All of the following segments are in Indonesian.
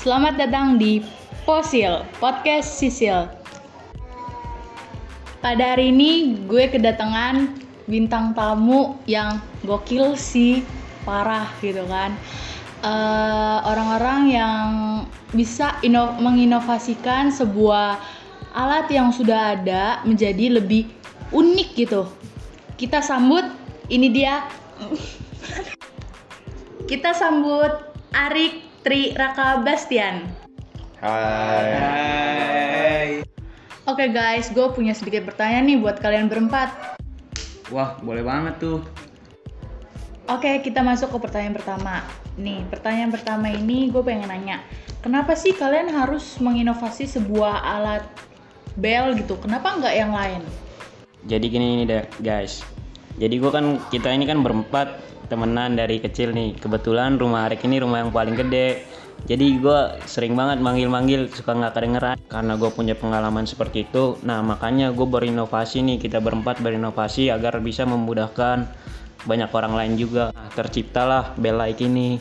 Selamat datang di Posil, Podcast Sisil. Pada hari ini gue kedatangan bintang tamu yang gokil sih, parah gitu kan. Eh, orang-orang yang bisa ino- menginovasikan sebuah alat yang sudah ada menjadi lebih unik gitu. Kita sambut, ini dia. Kita sambut Arik Tri Raka Bastian. Hai. Oke guys, gue punya sedikit pertanyaan nih buat kalian berempat. Wah, boleh banget tuh. Oke, kita masuk ke pertanyaan pertama. Nih, pertanyaan pertama ini gue pengen nanya, kenapa sih kalian harus menginovasi sebuah alat bel gitu? Kenapa nggak yang lain? Jadi gini nih deh guys. Jadi gua kan kita ini kan berempat temenan dari kecil nih. Kebetulan rumah Arik ini rumah yang paling gede. Jadi gua sering banget manggil-manggil suka nggak kedengeran karena gue punya pengalaman seperti itu. Nah makanya gue berinovasi nih kita berempat berinovasi agar bisa memudahkan banyak orang lain juga. Nah, terciptalah bel like ini.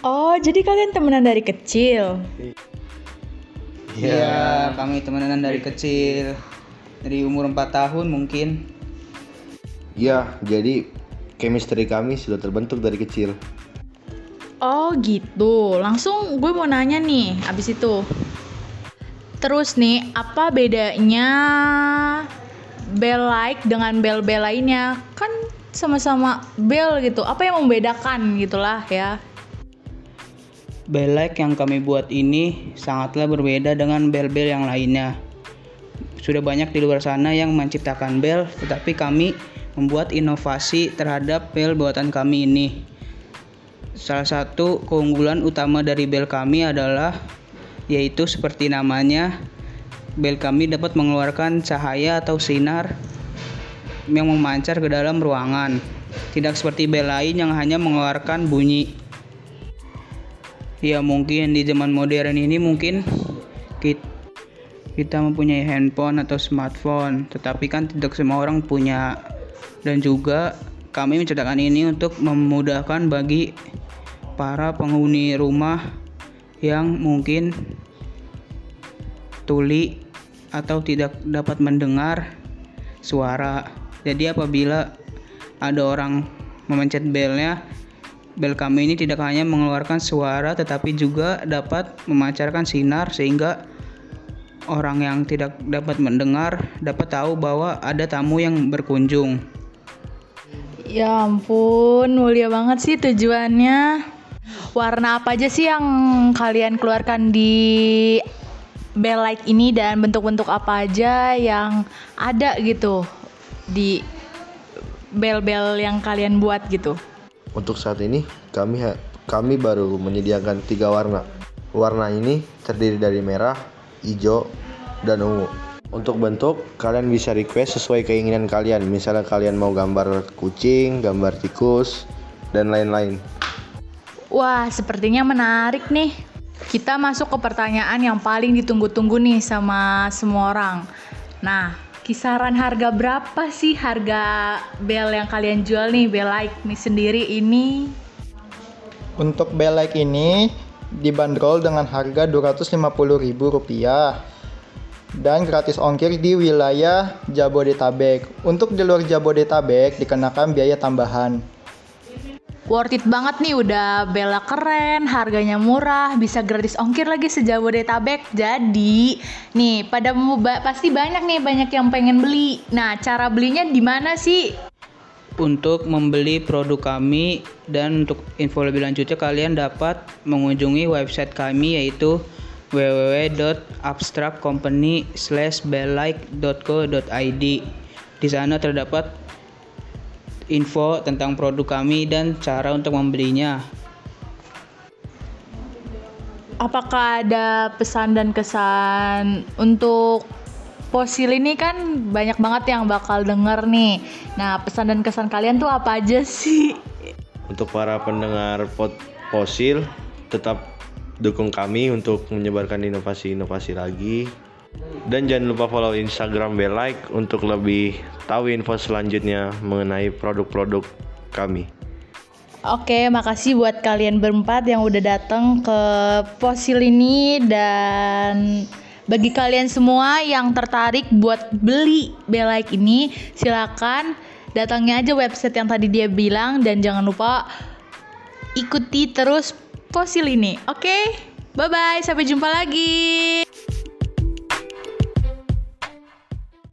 Oh, jadi kalian temenan dari kecil? Iya, kami temenan dari kecil. Dari umur 4 tahun mungkin. Ya, jadi chemistry kami sudah terbentuk dari kecil. Oh gitu, langsung gue mau nanya nih abis itu Terus nih, apa bedanya bel like dengan bel-bel lainnya? Kan sama-sama bel gitu, apa yang membedakan gitulah ya Bel like yang kami buat ini sangatlah berbeda dengan bel-bel yang lainnya. Sudah banyak di luar sana yang menciptakan bel, tetapi kami membuat inovasi terhadap bel buatan kami ini. Salah satu keunggulan utama dari bel kami adalah yaitu seperti namanya, bel kami dapat mengeluarkan cahaya atau sinar yang memancar ke dalam ruangan. Tidak seperti bel lain yang hanya mengeluarkan bunyi. Ya mungkin di zaman modern ini mungkin kita, kita mempunyai handphone atau smartphone, tetapi kan tidak semua orang punya. Dan juga kami menciptakan ini untuk memudahkan bagi para penghuni rumah yang mungkin tuli atau tidak dapat mendengar suara. Jadi apabila ada orang memencet belnya, bel kami ini tidak hanya mengeluarkan suara tetapi juga dapat memancarkan sinar sehingga orang yang tidak dapat mendengar dapat tahu bahwa ada tamu yang berkunjung. Ya ampun, mulia banget sih tujuannya Warna apa aja sih yang kalian keluarkan di bel light ini dan bentuk-bentuk apa aja yang ada gitu di bel-bel yang kalian buat gitu Untuk saat ini kami kami baru menyediakan tiga warna. Warna ini terdiri dari merah, hijau, dan ungu. Untuk bentuk kalian bisa request sesuai keinginan kalian. Misalnya kalian mau gambar kucing, gambar tikus, dan lain-lain. Wah, sepertinya menarik nih. Kita masuk ke pertanyaan yang paling ditunggu-tunggu nih sama semua orang. Nah, kisaran harga berapa sih harga bel yang kalian jual nih, bel like nih sendiri ini? Untuk bel like ini dibanderol dengan harga Rp250.000 dan gratis ongkir di wilayah Jabodetabek. Untuk di luar Jabodetabek dikenakan biaya tambahan. Worth it banget nih, udah bela keren, harganya murah, bisa gratis ongkir lagi sejabodetabek. Jadi, nih pada pasti banyak nih banyak yang pengen beli. Nah, cara belinya di mana sih? Untuk membeli produk kami dan untuk info lebih lanjutnya kalian dapat mengunjungi website kami yaitu www.abstractcompany/bellike.co.id. Di sana terdapat info tentang produk kami dan cara untuk membelinya. Apakah ada pesan dan kesan untuk Posil ini kan banyak banget yang bakal denger nih. Nah, pesan dan kesan kalian tuh apa aja sih? Untuk para pendengar pot fosil tetap dukung kami untuk menyebarkan inovasi-inovasi lagi. Dan jangan lupa follow Instagram Belike untuk lebih tahu info selanjutnya mengenai produk-produk kami. Oke, makasih buat kalian berempat yang udah datang ke fosil ini dan bagi kalian semua yang tertarik buat beli Belike ini, silakan datangnya aja website yang tadi dia bilang dan jangan lupa ikuti terus fosil ini. Oke, bye bye, sampai jumpa lagi.